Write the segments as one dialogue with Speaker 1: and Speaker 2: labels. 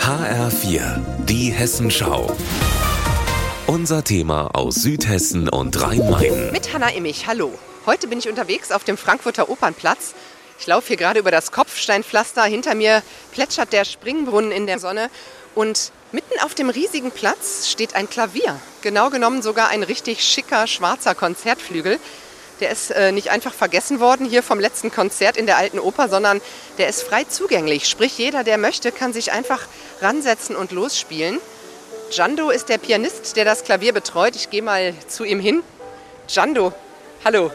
Speaker 1: HR4, die Hessenschau. Unser Thema aus Südhessen und Rhein-Main.
Speaker 2: Mit Hanna Immich, hallo. Heute bin ich unterwegs auf dem Frankfurter Opernplatz. Ich laufe hier gerade über das Kopfsteinpflaster. Hinter mir plätschert der Springbrunnen in der Sonne. Und mitten auf dem riesigen Platz steht ein Klavier. Genau genommen sogar ein richtig schicker schwarzer Konzertflügel. Der ist äh, nicht einfach vergessen worden hier vom letzten Konzert in der Alten Oper, sondern der ist frei zugänglich. Sprich, jeder, der möchte, kann sich einfach ransetzen und losspielen. Jando ist der Pianist, der das Klavier betreut. Ich gehe mal zu ihm hin. Jando, hallo.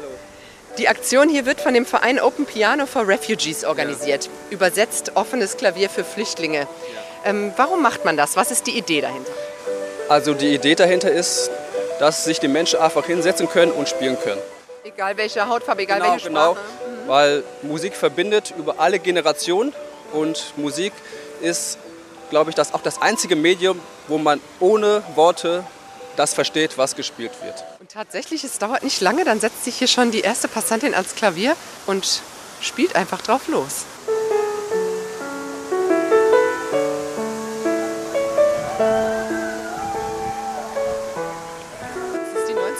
Speaker 2: Die Aktion hier wird von dem Verein Open Piano for Refugees organisiert. Ja. Übersetzt offenes Klavier für Flüchtlinge. Ja. Ähm, warum macht man das? Was ist die Idee dahinter?
Speaker 3: Also die Idee dahinter ist, dass sich die Menschen einfach hinsetzen können und spielen können.
Speaker 2: Egal welche Hautfarbe, egal genau, welche
Speaker 3: Sprache. Genau, mhm. weil Musik verbindet über alle Generationen und Musik ist, glaube ich, das auch das einzige Medium, wo man ohne Worte das versteht, was gespielt wird.
Speaker 2: Und tatsächlich, es dauert nicht lange, dann setzt sich hier schon die erste Passantin ans Klavier und spielt einfach drauf los.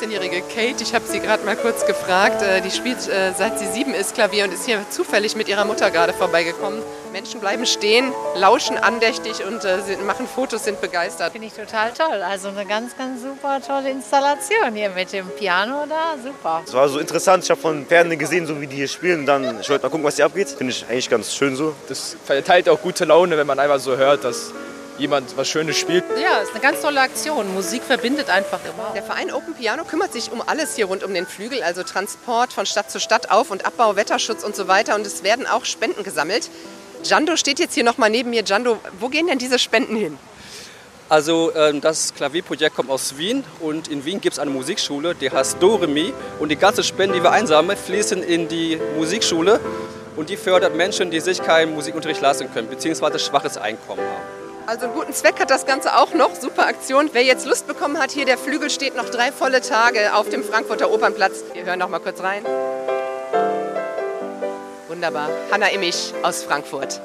Speaker 2: 19-jährige Kate, ich habe sie gerade mal kurz gefragt, äh, die spielt äh, seit sie sieben ist Klavier und ist hier zufällig mit ihrer Mutter gerade vorbeigekommen. Menschen bleiben stehen, lauschen andächtig und äh, machen Fotos, sind begeistert.
Speaker 4: Finde ich total toll. Also eine ganz, ganz super tolle Installation hier mit dem Piano da. Super.
Speaker 5: Es war so interessant. Ich habe von Ferne gesehen, so wie die hier spielen. Und dann ich wollte mal gucken, was hier abgeht. Finde ich eigentlich ganz schön so.
Speaker 6: Das verteilt auch gute Laune, wenn man einfach so hört, dass jemand was Schönes spielt.
Speaker 2: Ja, ist eine ganz tolle Aktion. Musik verbindet einfach immer. Der Verein Open Piano kümmert sich um alles hier rund um den Flügel, also Transport von Stadt zu Stadt, Auf- und Abbau, Wetterschutz und so weiter. Und es werden auch Spenden gesammelt. Jando steht jetzt hier noch mal neben mir. Jando, wo gehen denn diese Spenden hin?
Speaker 3: Also ähm, das Klavierprojekt kommt aus Wien und in Wien gibt es eine Musikschule, die heißt Doremi und die ganzen Spenden, die wir einsammeln, fließen in die Musikschule und die fördert Menschen, die sich keinen Musikunterricht leisten können, beziehungsweise schwaches Einkommen haben.
Speaker 2: Also einen guten Zweck hat das Ganze auch noch. Super Aktion. Wer jetzt Lust bekommen hat, hier der Flügel steht noch drei volle Tage auf dem Frankfurter Opernplatz. Wir hören noch mal kurz rein. Wunderbar. Hanna Immich aus Frankfurt.